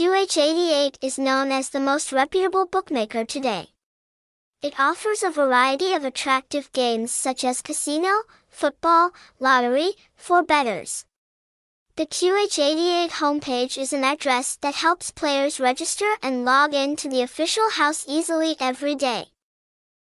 QH88 is known as the most reputable bookmaker today. It offers a variety of attractive games such as casino, football, lottery, for betters. The QH88 homepage is an address that helps players register and log in to the official house easily every day.